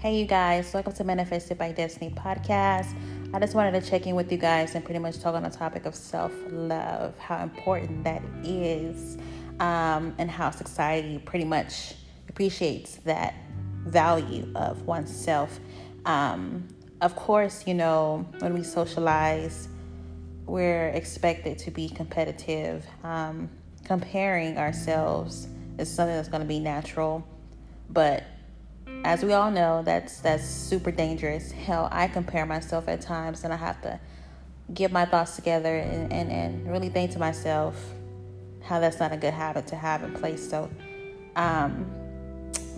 Hey, you guys, welcome to Manifested by Destiny podcast. I just wanted to check in with you guys and pretty much talk on the topic of self love, how important that is, um, and how society pretty much appreciates that value of oneself. Um, of course, you know, when we socialize, we're expected to be competitive. Um, comparing ourselves is something that's going to be natural, but as we all know, that's that's super dangerous. Hell, I compare myself at times and I have to get my thoughts together and, and, and really think to myself how that's not a good habit to have in place. So um,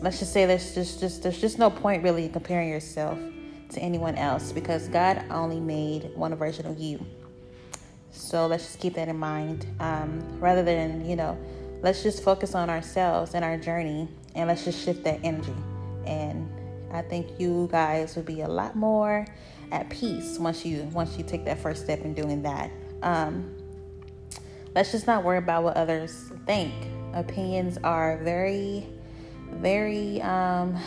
let's just say there's just, just there's just no point really comparing yourself to anyone else because God only made one version of you. So let's just keep that in mind. Um, rather than, you know, let's just focus on ourselves and our journey and let's just shift that energy and I think you guys will be a lot more at peace once you once you take that first step in doing that. Um, let's just not worry about what others think. Opinions are very, very um,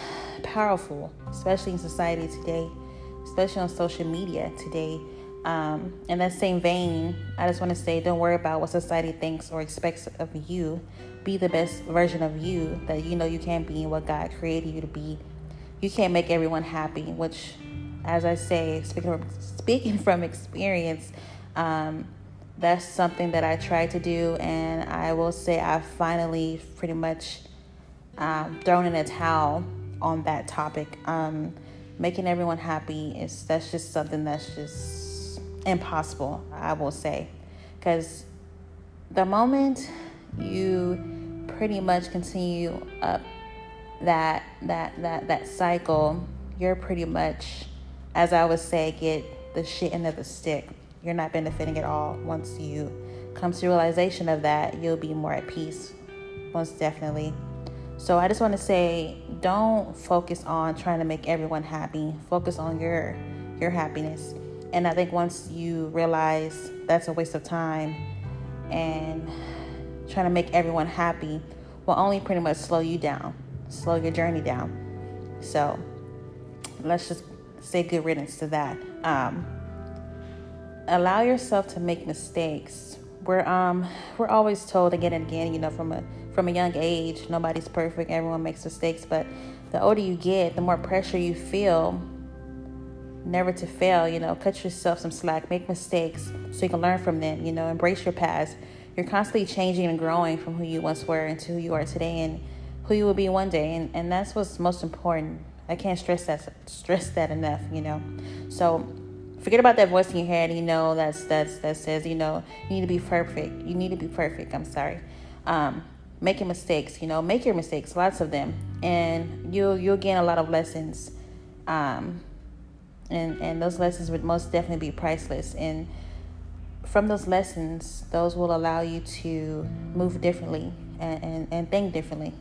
powerful, especially in society today, especially on social media today. Um, in that same vein, I just want to say don't worry about what society thinks or expects of you. Be the best version of you that you know you can be and what God created you to be. You can't make everyone happy, which, as I say, speaking from, speaking from experience, um, that's something that I try to do, and I will say I finally pretty much um, thrown in a towel on that topic. Um, making everyone happy is that's just something that's just impossible, I will say. Because the moment you pretty much continue up that that that that cycle, you're pretty much, as I would say, get the shit of the stick. You're not benefiting at all. Once you come to realization of that, you'll be more at peace. Most definitely. So I just want to say, don't focus on trying to make everyone happy. Focus on your your happiness. And I think once you realize that's a waste of time and trying to make everyone happy will only pretty much slow you down, slow your journey down. So let's just say good riddance to that. Um, allow yourself to make mistakes. We're um we're always told again and again, you know, from a from a young age, nobody's perfect, everyone makes mistakes, but the older you get, the more pressure you feel never to fail, you know, cut yourself some slack, make mistakes so you can learn from them, you know, embrace your past. You're constantly changing and growing from who you once were into who you are today and who you will be one day. And, and that's what's most important. I can't stress that stress that enough, you know. So forget about that voice in your head, you know, that's that's that says, you know, you need to be perfect. You need to be perfect. I'm sorry. Um, making mistakes, you know, make your mistakes, lots of them. And you'll you'll gain a lot of lessons. Um, and and those lessons would most definitely be priceless. And from those lessons those will allow you to move differently and, and, and think differently